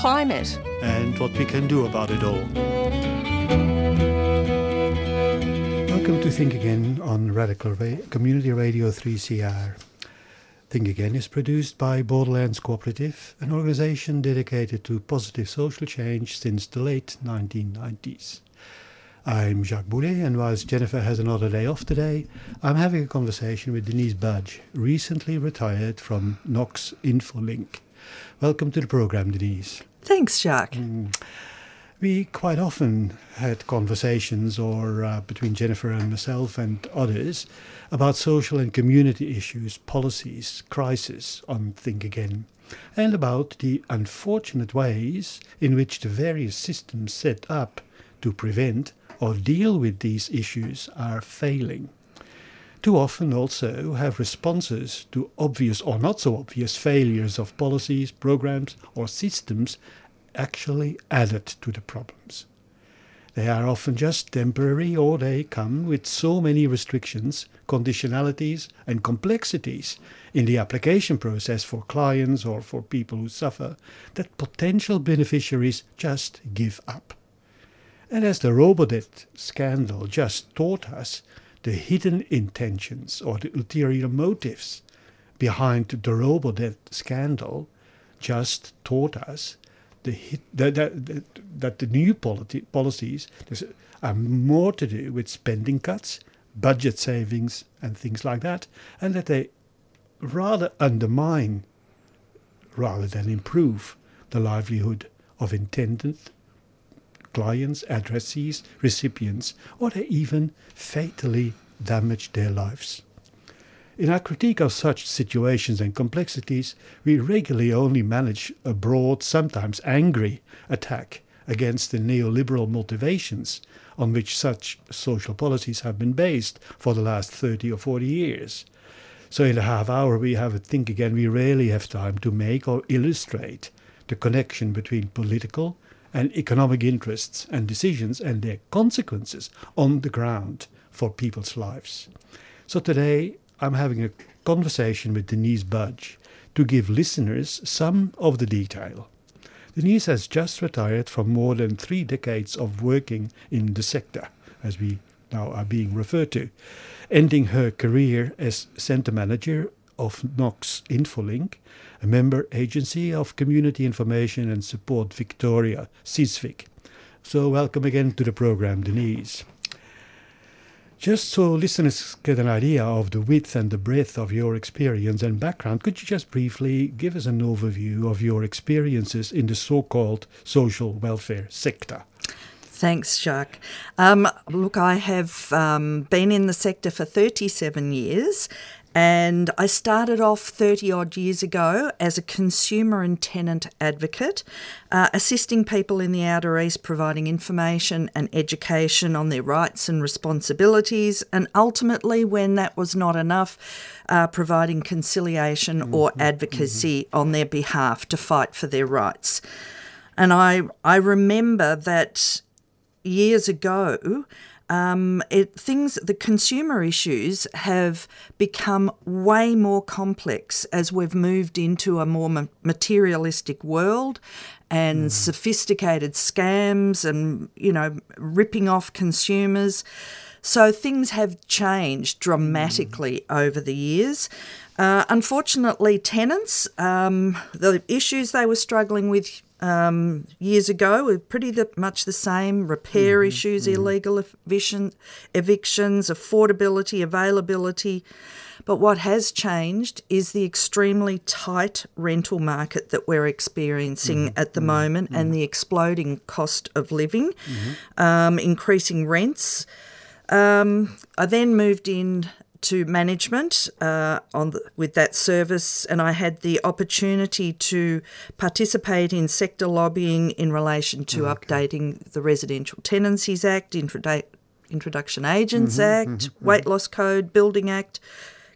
climate. and what we can do about it all. Welcome to Think Again on Radical Ra- Community Radio 3CR. Think Again is produced by Borderlands Cooperative, an organization dedicated to positive social change since the late 1990s. I'm Jacques Boulet, and whilst Jennifer has another day off today, I'm having a conversation with Denise Budge, recently retired from Knox Infolink. Welcome to the program, Denise. Thanks, Jacques. We quite often had conversations, or uh, between Jennifer and myself and others, about social and community issues, policies, crisis on Think Again, and about the unfortunate ways in which the various systems set up to prevent or deal with these issues are failing. Too often also have responses to obvious or not so obvious failures of policies, programs, or systems actually added to the problems. They are often just temporary or they come with so many restrictions, conditionalities, and complexities in the application process for clients or for people who suffer that potential beneficiaries just give up. And as the Robodebt scandal just taught us, the hidden intentions or the ulterior motives behind the Robodebt scandal just taught us the that, that, that the new politi- policies are more to do with spending cuts, budget savings, and things like that, and that they rather undermine rather than improve the livelihood of intended clients, addressees, recipients, or they even fatally damage their lives. In our critique of such situations and complexities, we regularly only manage a broad, sometimes angry attack against the neoliberal motivations on which such social policies have been based for the last 30 or 40 years. So, in a half hour, we have a think again, we rarely have time to make or illustrate the connection between political and economic interests and decisions and their consequences on the ground for people's lives. So, today, I'm having a conversation with Denise Budge to give listeners some of the detail. Denise has just retired from more than three decades of working in the sector, as we now are being referred to, ending her career as centre manager of Knox Infolink, a member agency of Community Information and Support Victoria, CISVIC. So, welcome again to the program, Denise. Just so listeners get an idea of the width and the breadth of your experience and background, could you just briefly give us an overview of your experiences in the so called social welfare sector? Thanks, Jacques. Um, look, I have um, been in the sector for 37 years. And I started off 30 odd years ago as a consumer and tenant advocate, uh, assisting people in the Outer East, providing information and education on their rights and responsibilities, and ultimately, when that was not enough, uh, providing conciliation or advocacy on their behalf to fight for their rights. And I, I remember that years ago, um, it, things the consumer issues have become way more complex as we've moved into a more materialistic world and sophisticated scams and you know ripping off consumers. So things have changed dramatically over the years. Uh, unfortunately, tenants, um, the issues they were struggling with um, years ago were pretty the, much the same. Repair issues, illegal eviction, evictions, affordability, availability. But what has changed is the extremely tight rental market that we're experiencing at the moment and the exploding cost of living, um, increasing rents. Um, I then moved in to management uh, on the, with that service, and I had the opportunity to participate in sector lobbying in relation to okay. updating the Residential Tenancies Act, Introdu- Introduction Agents mm-hmm, Act, mm-hmm, Weight mm-hmm. Loss Code, Building Act,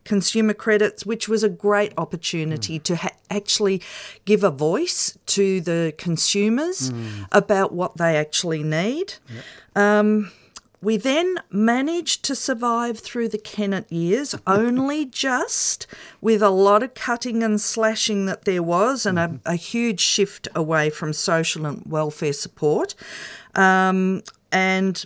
consumer credits, which was a great opportunity mm. to ha- actually give a voice to the consumers mm. about what they actually need. Yep. Um, we then managed to survive through the Kennett years, only just with a lot of cutting and slashing that there was, and mm-hmm. a, a, huge shift away from social and welfare support. Um, and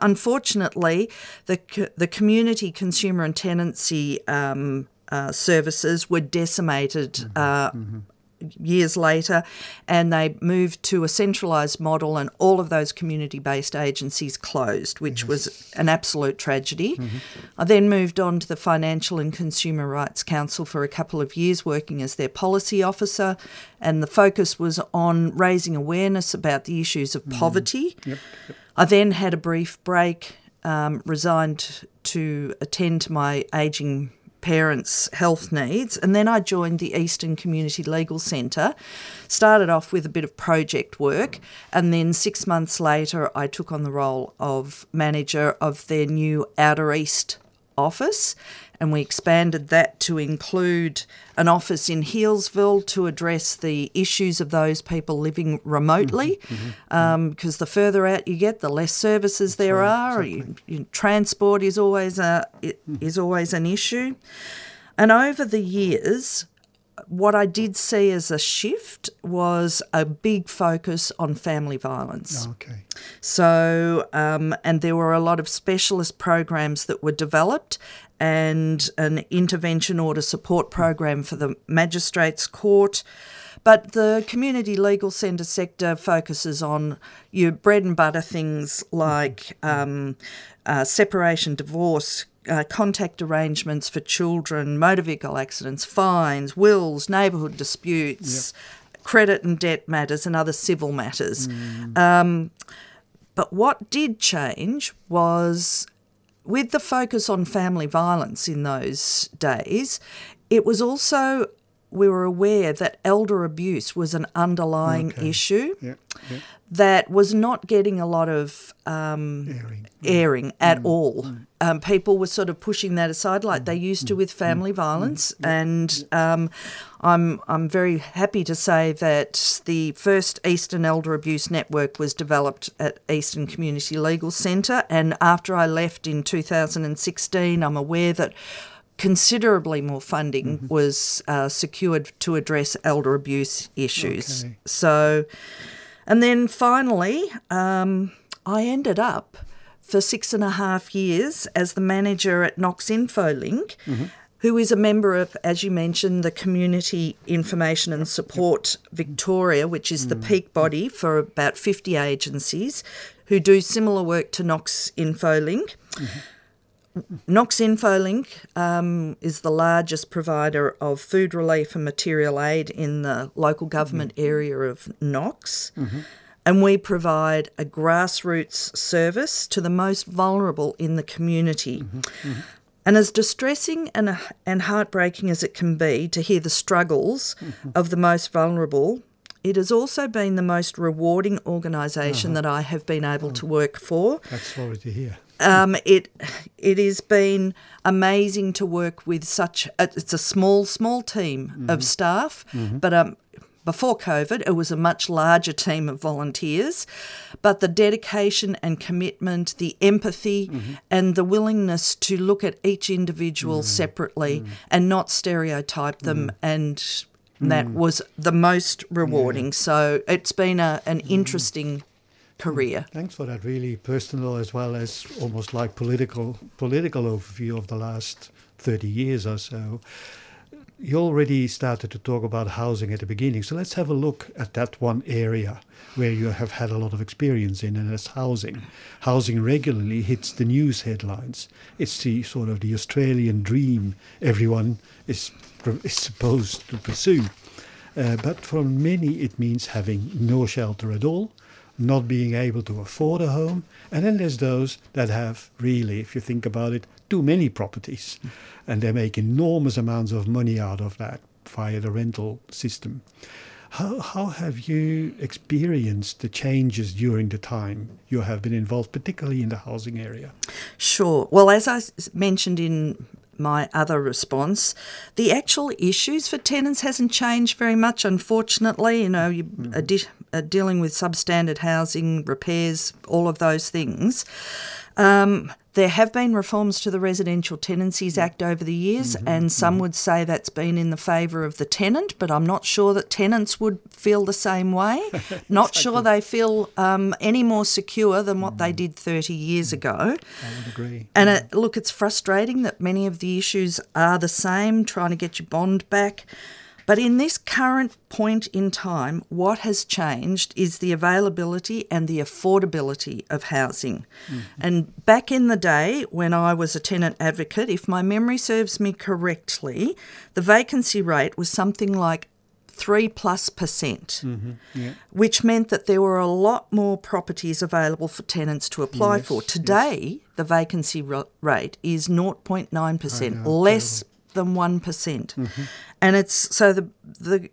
unfortunately, the the community consumer and tenancy um, uh, services were decimated. Mm-hmm. Uh, mm-hmm years later, and they moved to a centralised model, and all of those community based agencies closed, which yes. was an absolute tragedy. Mm-hmm. I then moved on to the Financial and Consumer Rights Council for a couple of years, working as their policy officer, and the focus was on raising awareness about the issues of mm-hmm. poverty. Yep. Yep. I then had a brief break. Um, resigned to attend to my ageing parents' health needs. And then I joined the Eastern Community Legal Centre, started off with a bit of project work, and then six months later, I took on the role of manager of their new Outer East office and we expanded that to include an office in Healesville to address the issues of those people living remotely. Because mm-hmm, mm-hmm, um, the further out you get, the less services That's there right, are. Exactly. You, you, transport is always a mm. is always an issue. And over the years, what I did see as a shift was a big focus on family violence. Oh, okay. So, um, and there were a lot of specialist programs that were developed and an intervention order support program for the magistrates court. But the community legal centre sector focuses on your bread and butter things like um, uh, separation, divorce, uh, contact arrangements for children, motor vehicle accidents, fines, wills, neighbourhood disputes, yep. credit and debt matters, and other civil matters. Mm. Um, but what did change was with the focus on family violence in those days, it was also we were aware that elder abuse was an underlying okay. issue yeah, yeah. That was not getting a lot of um, airing. airing. at mm. all. Mm. Um, people were sort of pushing that aside, like mm. they used to mm. with family mm. violence. Mm. And um, I'm I'm very happy to say that the first Eastern Elder Abuse Network was developed at Eastern Community Legal Centre. And after I left in 2016, I'm aware that considerably more funding mm-hmm. was uh, secured to address elder abuse issues. Okay. So, and then finally, um, I ended up for six and a half years as the manager at Knox InfoLink. Mm-hmm. Who is a member of, as you mentioned, the Community Information and Support Victoria, which is the mm. peak body for about 50 agencies who do similar work to Knox InfoLink. Mm-hmm. Knox InfoLink um, is the largest provider of food relief and material aid in the local government mm-hmm. area of Knox. Mm-hmm. And we provide a grassroots service to the most vulnerable in the community. Mm-hmm. mm-hmm. And as distressing and, and heartbreaking as it can be to hear the struggles mm-hmm. of the most vulnerable, it has also been the most rewarding organisation uh-huh. that I have been able oh, to work for. That's sorry to hear um, it it has been amazing to work with such. A, it's a small small team mm-hmm. of staff, mm-hmm. but um, before COVID, it was a much larger team of volunteers. But the dedication and commitment, the empathy, mm-hmm. and the willingness to look at each individual mm-hmm. separately mm-hmm. and not stereotype them mm-hmm. and that was the most rewarding. So it's been a, an interesting career. Thanks for that really personal as well as almost like political political overview of the last 30 years or so. You already started to talk about housing at the beginning, so let's have a look at that one area where you have had a lot of experience in, and that's housing. Housing regularly hits the news headlines. It's the sort of the Australian dream everyone is, is supposed to pursue. Uh, but for many, it means having no shelter at all, not being able to afford a home. And then there's those that have really, if you think about it, too many properties. And they make enormous amounts of money out of that via the rental system. How, how have you experienced the changes during the time you have been involved, particularly in the housing area? Sure. Well, as I mentioned in my other response, the actual issues for tenants hasn't changed very much. Unfortunately, you know, you mm. di- are dealing with substandard housing, repairs, all of those things. Um, there have been reforms to the Residential Tenancies Act over the years, mm-hmm, and some mm-hmm. would say that's been in the favour of the tenant, but I'm not sure that tenants would feel the same way. not exactly. sure they feel um, any more secure than what mm. they did 30 years mm. ago. I would agree. And yeah. it, look, it's frustrating that many of the issues are the same, trying to get your bond back. But in this current point in time, what has changed is the availability and the affordability of housing. Mm-hmm. And back in the day, when I was a tenant advocate, if my memory serves me correctly, the vacancy rate was something like three plus percent, mm-hmm. yeah. which meant that there were a lot more properties available for tenants to apply yes, for. Today, yes. the vacancy rate is 0.9%, less terrible than one mm-hmm. and it's so the the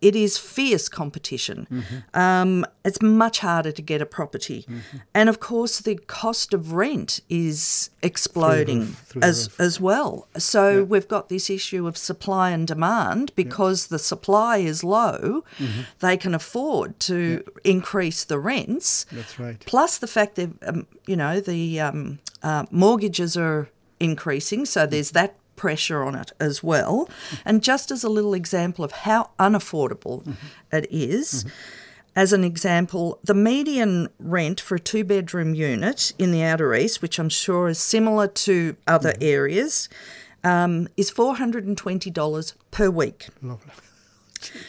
it is fierce competition. Mm-hmm. Um, it's much harder to get a property, mm-hmm. and of course the cost of rent is exploding through through as as well. So we've got this issue of supply and demand because the supply is low. Mm-hmm. They can afford to increase the rents. That's right. Plus the fact that um, you know the um, uh, mortgages are increasing, so there's that pressure on it as well. And just as a little example of how unaffordable mm-hmm. it is, mm-hmm. As an example, the median rent for a two bedroom unit in the Outer East, which I'm sure is similar to other mm-hmm. areas, um, is $420 per week. Lovely.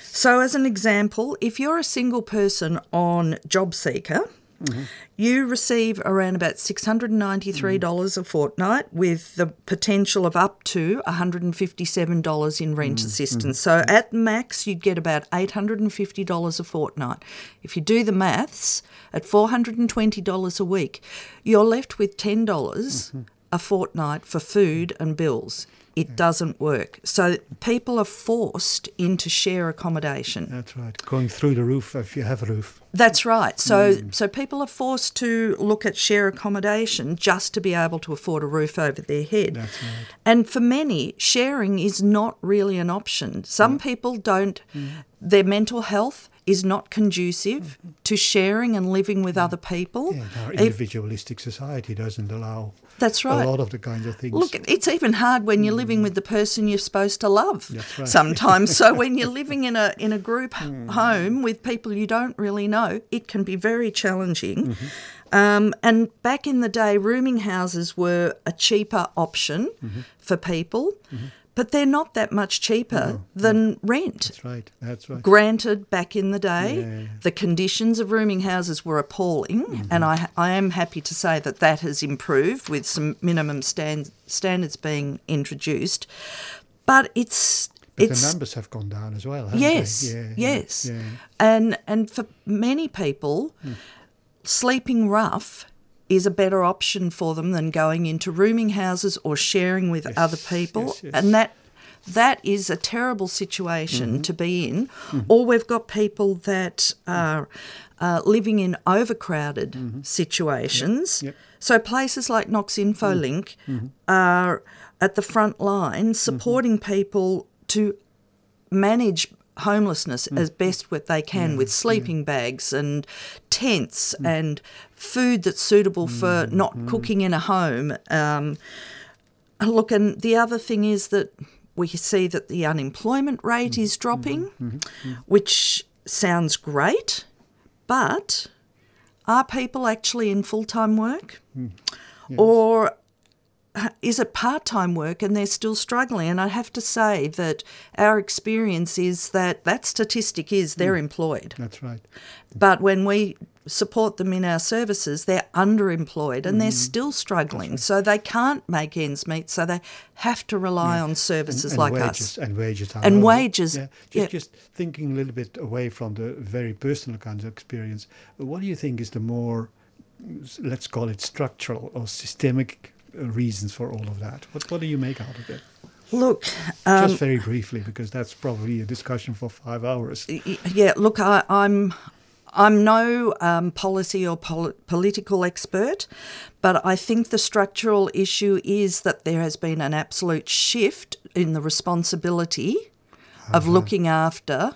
So, as an example, if you're a single person on JobSeeker, Mm-hmm. You receive around about $693 a fortnight with the potential of up to $157 in rent mm-hmm. assistance. So mm-hmm. at max, you'd get about $850 a fortnight. If you do the maths, at $420 a week, you're left with $10 mm-hmm. a fortnight for food and bills it doesn't work. So people are forced into share accommodation. That's right. Going through the roof if you have a roof. That's right. So mm. so people are forced to look at share accommodation just to be able to afford a roof over their head. That's right. And for many, sharing is not really an option. Some mm. people don't mm. their mental health is not conducive mm-hmm. to sharing and living with other people. Yeah, our individualistic society doesn't allow that's right. A lot of the kinds of things. Look, it's even hard when you're living with the person you're supposed to love. Right. Sometimes, so when you're living in a in a group mm. home with people you don't really know, it can be very challenging. Mm-hmm. Um, and back in the day, rooming houses were a cheaper option mm-hmm. for people. Mm-hmm but they're not that much cheaper no, than no. rent. That's right. That's right. Granted, back in the day, yeah. the conditions of rooming houses were appalling, mm-hmm. and I, I am happy to say that that has improved with some minimum stand, standards being introduced. But it's but it's, the numbers have gone down as well. yes, yeah, yes, yeah. and and for many people, mm. sleeping rough is a better option for them than going into rooming houses or sharing with yes, other people. Yes, yes. And that that is a terrible situation mm-hmm. to be in. Mm-hmm. Or we've got people that are uh, living in overcrowded mm-hmm. situations. Yep. Yep. So places like Knox Infolink mm-hmm. mm-hmm. are at the front line mm-hmm. supporting people to manage homelessness mm. as best what they can yeah, with sleeping yeah. bags and tents mm. and food that's suitable for not mm. cooking in a home. Um, look, and the other thing is that we see that the unemployment rate mm. is dropping, mm-hmm. Mm-hmm. which sounds great, but are people actually in full time work? Mm. Yes. Or is it part time work and they're still struggling? And I have to say that our experience is that that statistic is they're mm. employed. That's right. But when we support them in our services, they're underemployed and they're still struggling. So they can't make ends meet. So they have to rely on services and like wages, us. And wages. And low. wages, Yeah. Just, yeah. just thinking a little bit away from the very personal kinds of experience, what do you think is the more, let's call it structural or systemic reasons for all of that? What, what do you make out of it? Look, um, Just very briefly, because that's probably a discussion for five hours. Yeah, look, I, I'm I'm no um, policy or pol- political expert, but I think the structural issue is that there has been an absolute shift in the responsibility of looking after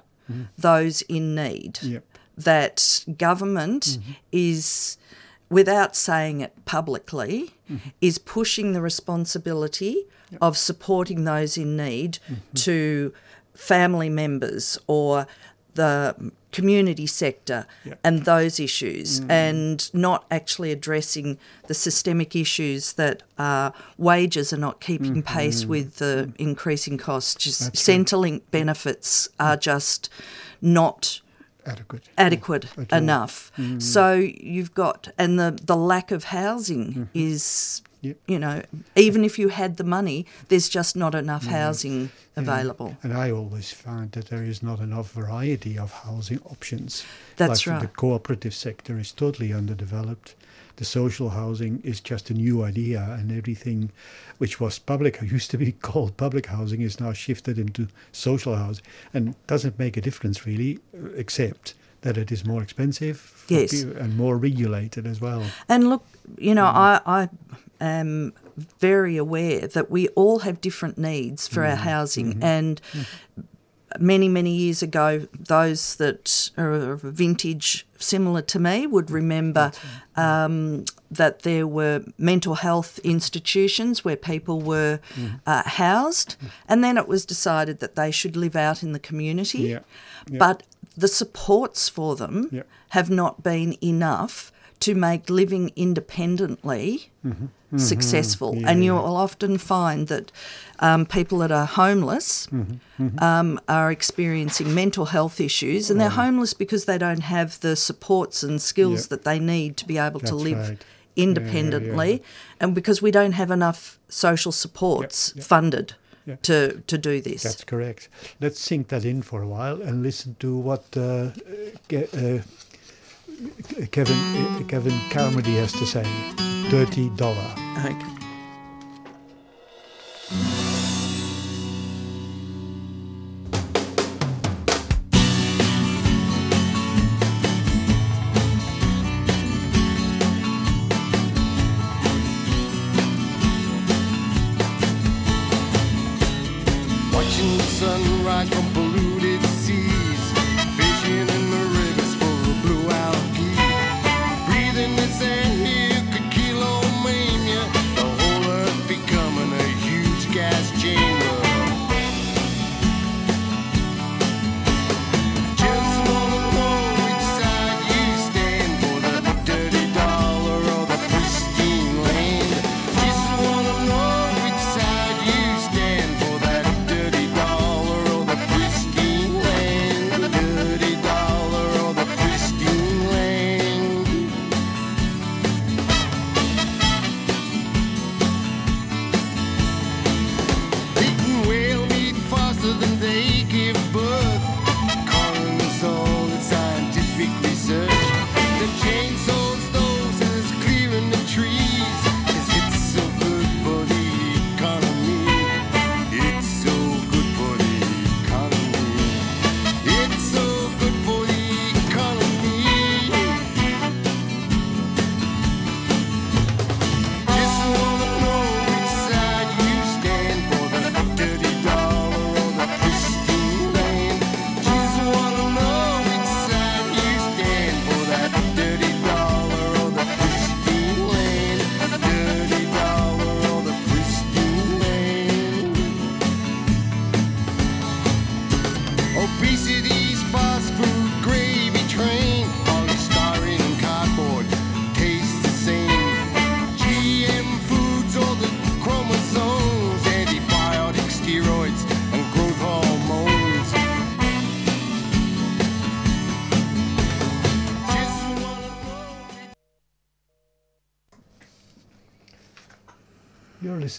those in need. Yep. That government is, without saying it publicly, mm-hmm. is pushing the responsibility of supporting those in need mm-hmm. to family members or the community sector Yep. and those issues mm. and not actually addressing the systemic issues that uh, wages are not keeping mm-hmm. pace with the increasing costs. Just Centrelink benefits are just not Adequate. adequate At all. enough. Mm. So you've got, and the, the lack of housing mm-hmm. is, Yep. you know, even if you had the money, there's just not enough mm-hmm. housing available. And I always find that there is not enough variety of housing options. That's like The cooperative sector is totally underdeveloped. The social housing is just a new idea, and everything which was public, used to be called public housing, is now shifted into social housing, and doesn't make a difference really, except that it is more expensive Yes. and more regulated as well. And look, you know, Mm. I, I am very aware that we all have different needs for Mm. our housing. Mm-hmm. And many, many years ago, those that are of a vintage similar to me would remember um, that there were mental health institutions where people were Mm. uh, housed. And then it was decided that they should live out in the community. Yeah. Yeah. But the supports for them Yeah. have not been enough to make living independently successful. Mm-hmm. Yeah, and you will often find that um, people that are homeless Mm-hmm. um, are experiencing mental health issues, and they're homeless because they don't have the supports and skills Yeah. that they need to be able to live right. Yeah, yeah, independently, yeah. and because we don't have enough social supports yeah. funded Yeah. to to do this. That's correct. Let's sink that in for a while and listen to what uh, Ke- uh, Kevin uh, Kevin Carmody has to say. Dirty dollar. Okay.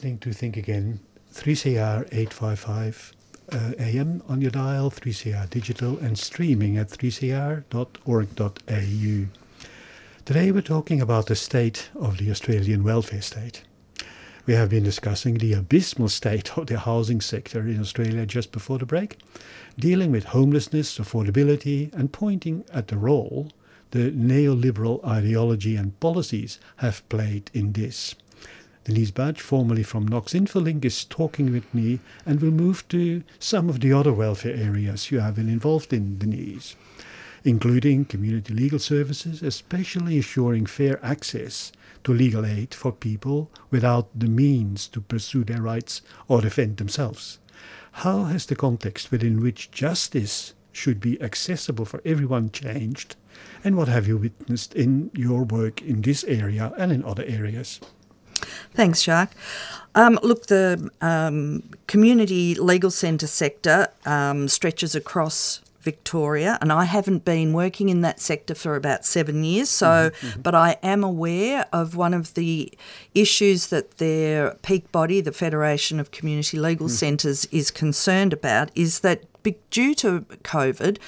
Listening to Think Again, 3CR 855 uh, AM on your dial, 3CR digital, and streaming at 3cr.org.au. Today we're talking about the state of the Australian welfare state. We have been discussing the abysmal state of the housing sector in Australia just before the break, dealing with homelessness, affordability, and pointing at the role the neoliberal ideology and policies have played in this. Denise Budge, formerly from Knox Infolink, is talking with me and will move to some of the other welfare areas you have been involved in, Denise, including community legal services, especially assuring fair access to legal aid for people without the means to pursue their rights or defend themselves. How has the context within which justice should be accessible for everyone changed? And what have you witnessed in your work in this area and in other areas? Thanks, Jacques. Um, look, the um, community legal centre sector um, stretches across Victoria, and I haven't been working in that sector for about seven years. So, mm-hmm, mm-hmm. but I am aware of one of the issues that their peak body, the Federation of Community Legal mm-hmm. Centres, is concerned about. Is that due to COVID,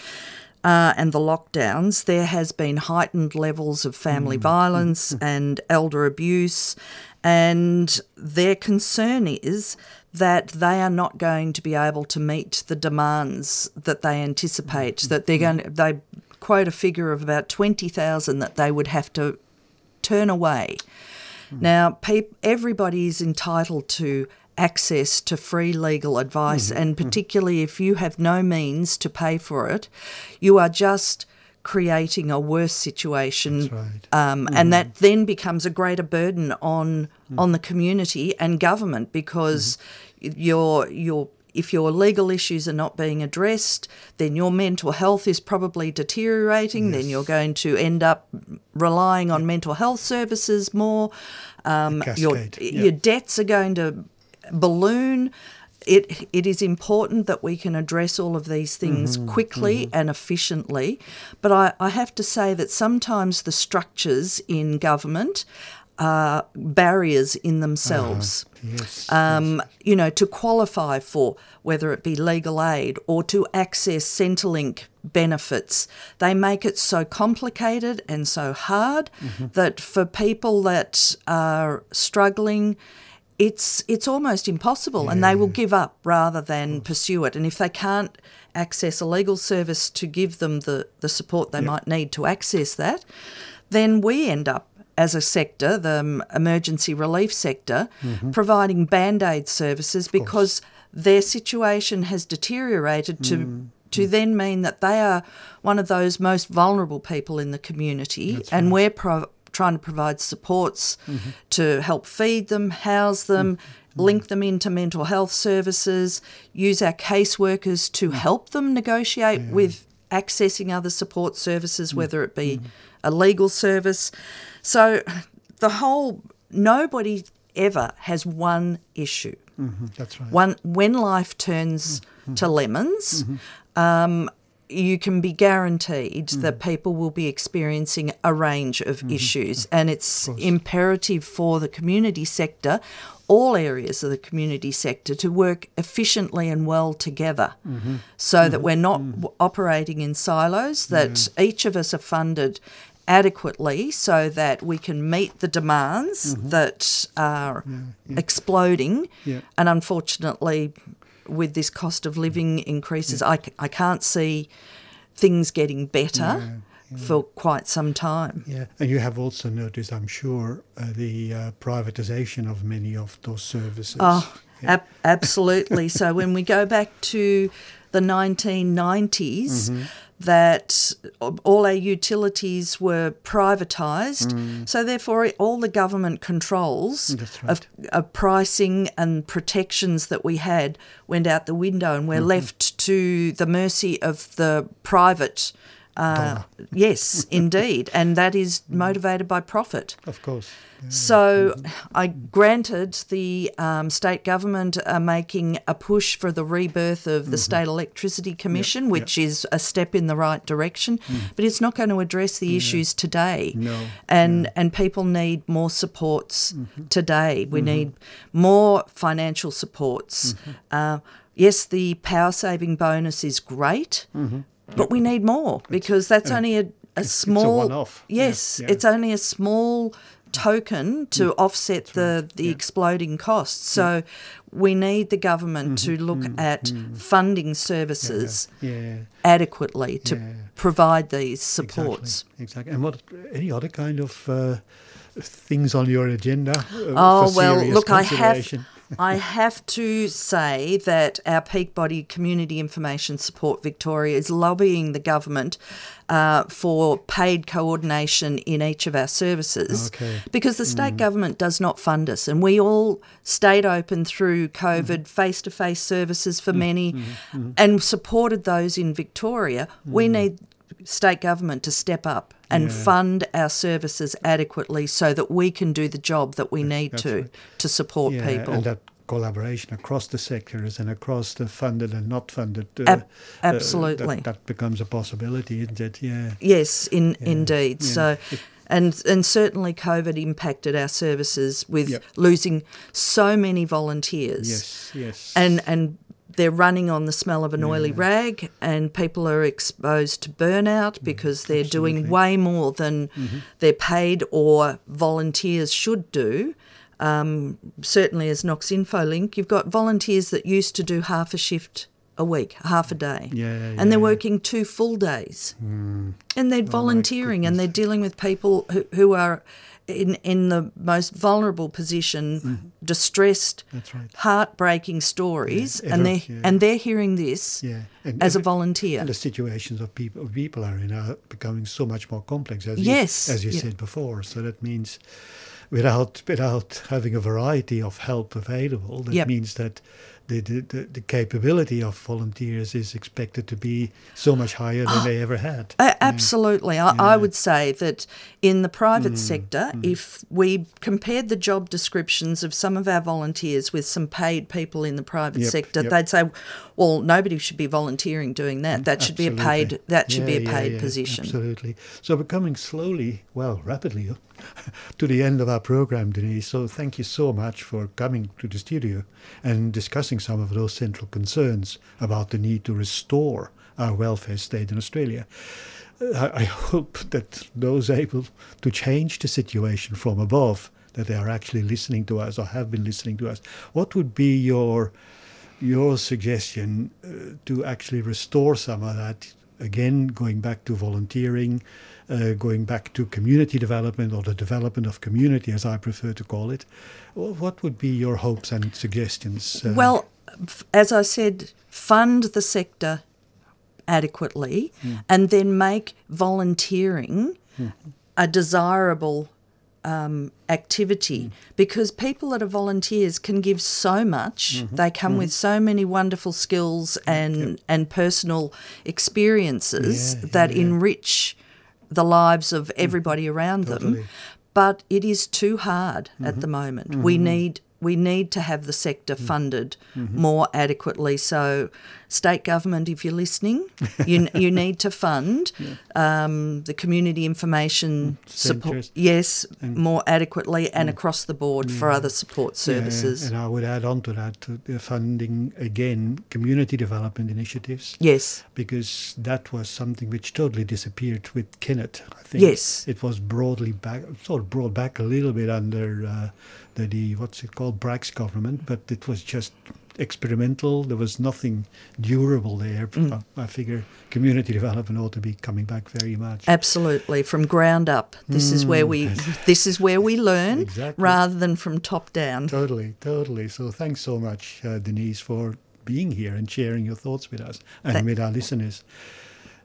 uh, and the lockdowns, there has been heightened levels of family mm. violence mm. and elder abuse. And their concern is that they are not going to be able to meet the demands that they anticipate, that they're going to, they quote a figure of about 20,000 that they would have to turn away. Mm. Now, pe- everybody is entitled to access to free legal advice, mm-hmm. and mm-hmm. particularly if you have no means to pay for it, you are just creating a worse situation, right. um, mm-hmm. and that then becomes a greater burden on mm. on the community and government because mm-hmm. your your if your legal issues are not being addressed, then your mental health is probably deteriorating. Yes. Then you're going to end up relying on mental health services more. Um, your your debts are going to balloon. It, it is important that we can address all of these things mm-hmm, quickly mm-hmm. and efficiently. But I, I have to say that sometimes the structures in government are barriers in themselves. Uh, yes, um, yes. You know, to qualify for whether it be legal aid or to access Centrelink benefits, they make it so complicated and so hard mm-hmm. that for people that are struggling, it's it's almost impossible, yeah. and they will give up rather than pursue it. And if they can't access a legal service to give them the, the support they might need to access that, then we end up as a sector, the um, emergency relief sector, mm-hmm. providing band aid services because their situation has deteriorated to. Mm. To mm. then mean that they are one of those most vulnerable people in the community, That's and we're pro- trying to provide supports mm-hmm. to help feed them, house them, mm-hmm. link them into mental health services, use our caseworkers to mm. help them negotiate yeah. with accessing other support services, mm. whether it be mm-hmm. a legal service. So the whole, nobody ever has one issue. Mm-hmm, that's right. One when life turns mm-hmm. to lemons, mm-hmm. um, you can be guaranteed mm. that people will be experiencing a range of mm-hmm. issues, and it's imperative for the community sector, all areas of the community sector, to work efficiently and well together mm-hmm. so mm-hmm. that we're not mm. operating in silos, that yeah. each of us are funded adequately so that we can meet the demands mm-hmm. that are yeah, yeah. exploding. And unfortunately, with this cost of living increases, yeah. I, I can't see things getting better. Yeah, yeah. For quite some time. Yeah, and you have also noticed, I'm sure, uh, the uh, privatization of many of those services. Oh, ab- absolutely. so when we go back to the 1990s, mm-hmm that all our utilities were privatised. Mm. So, therefore, all the government controls right. of, of, pricing and protections that we had went out the window, and we're mm-hmm. left to the mercy of the private Uh, yes, indeed, and that is motivated by profit. Of course. Yeah. So, I granted the um, state government are making a push for the rebirth of the mm-hmm. State Electricity Commission, which is a step in the right direction, mm. but it's not going to address the issues today. No, And and people need more supports mm-hmm. today. We mm-hmm. need more financial supports. Uh, yes, the power saving bonus is great, but we need more because that's only a, a a small. one-off. Yes, yeah. it's only a small token to Mm. offset the, the exploding costs. So we need the government Mm-hmm. to look at funding services Yeah. adequately to Yeah. provide these supports. Exactly. exactly. And what any other kind of uh, things on your agenda? uh, Oh well, look, I have? I have to say that our peak body Community Information Support Victoria is lobbying the government uh, for paid coordination in each of our services Okay. because the state mm. government does not fund us, and we all stayed open through COVID, face to face services for mm-hmm. many, mm-hmm. Mm-hmm. and supported those in Victoria. We mm. need state government to step up and Yeah. fund our services adequately so that we can do the job that we need that's to right. to support yeah, people. and that collaboration across the sectors and across the funded and not funded. Uh, Ab- uh, absolutely. that, that becomes a possibility, isn't it? Yeah. Yes, in indeed. yeah. So, and and certainly COVID impacted our services with Yep. losing so many volunteers. Yes. Yes. And and they're running on the smell of an oily rag, and people are exposed to burnout because they're doing way more than they're paid or volunteers should do. Um, certainly, as Knox InfoLink, you've got volunteers that used to do half a shift a week, half a day, Yeah, and yeah, they're yeah. working two full days, and they're Oh, volunteering, and they're dealing with people who, who are in in the most vulnerable position, distressed, Mm-hmm. That's right. heartbreaking stories, Yeah, and ever- they yeah. and they're hearing this yeah. And as a volunteer. And the situations of people of people are in are becoming so much more complex, as Yes, you, as you said before. So that means, without without having a variety of help available, that Yep. means that the, the, the, the capability of volunteers is expected to be so much higher than they ever had. A- absolutely. I, I would say that in the private Mm, sector, if we compared the job descriptions of some of our volunteers with some paid people in the private Yep, sector, yep. they'd say, well, nobody should be volunteering doing that. That should be a paid that should Yeah, be a yeah, paid yeah, position. Absolutely. So we're coming slowly, well, rapidly, to the end of our program, Denise. So thank you so much for coming to the studio and discussing some of those central concerns about the need to restore our welfare state in Australia. Uh, I, I hope that those able to change the situation from above, that they are actually listening to us or have been listening to us. What would be your your suggestion uh, to actually restore some of that again going back to volunteering uh, going back to community development or the development of community as i prefer to call it what would be your hopes and suggestions uh, Well, f- as I said, fund the sector adequately Hmm. and then make volunteering a desirable um, activity. Because people that are volunteers can give so much. Mm-hmm. They come mm-hmm. with so many wonderful skills and, and personal experiences Yeah, that yeah, yeah. enrich the lives of mm. everybody around them. But it is too hard at mm-hmm. the moment. We need we need to have the sector mm. funded more adequately. So, state government, if you're listening, you you need to fund um, the community information support. Centres. Yes, more adequately and across the board for other support Yeah, services. and i would add on to that to the funding again community development initiatives yes, because that was something which totally disappeared with Kennett. I think Yes. it was broadly back, sort of brought back a little bit under uh, the, the what's it called, Bracks' government, but it was just experimental. There was nothing durable there. Mm. I, I figure community development ought to be coming back very much. absolutely from ground up. This is where we this is where we learn Exactly. rather than from top down. Totally, totally. So thanks so much, uh, Denise, for being here and sharing your thoughts with us and Thank- with our listeners.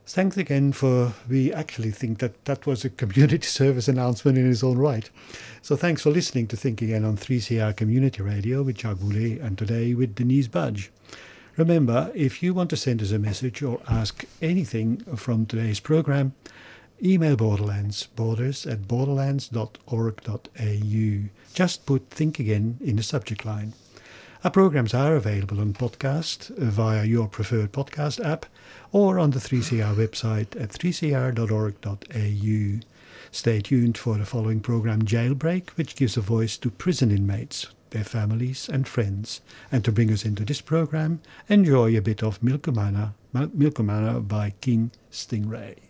Thanks again for, we actually think that that was a community service announcement in its own right. So thanks for listening to Think Again on 3CR Community Radio with Jacques and today with Denise Budge. Remember, if you want to send us a message or ask anything from today's program, email Borderlands, borders at borderlands.org.au. Just put Think Again in the subject line. Our programs are available on podcast uh, via your preferred podcast app or on the 3CR website at 3cr.org.au. Stay tuned for the following program Jailbreak, which gives a voice to prison inmates, their families and friends. And to bring us into this program, enjoy a bit of Milkumana, Milkumana by King Stingray.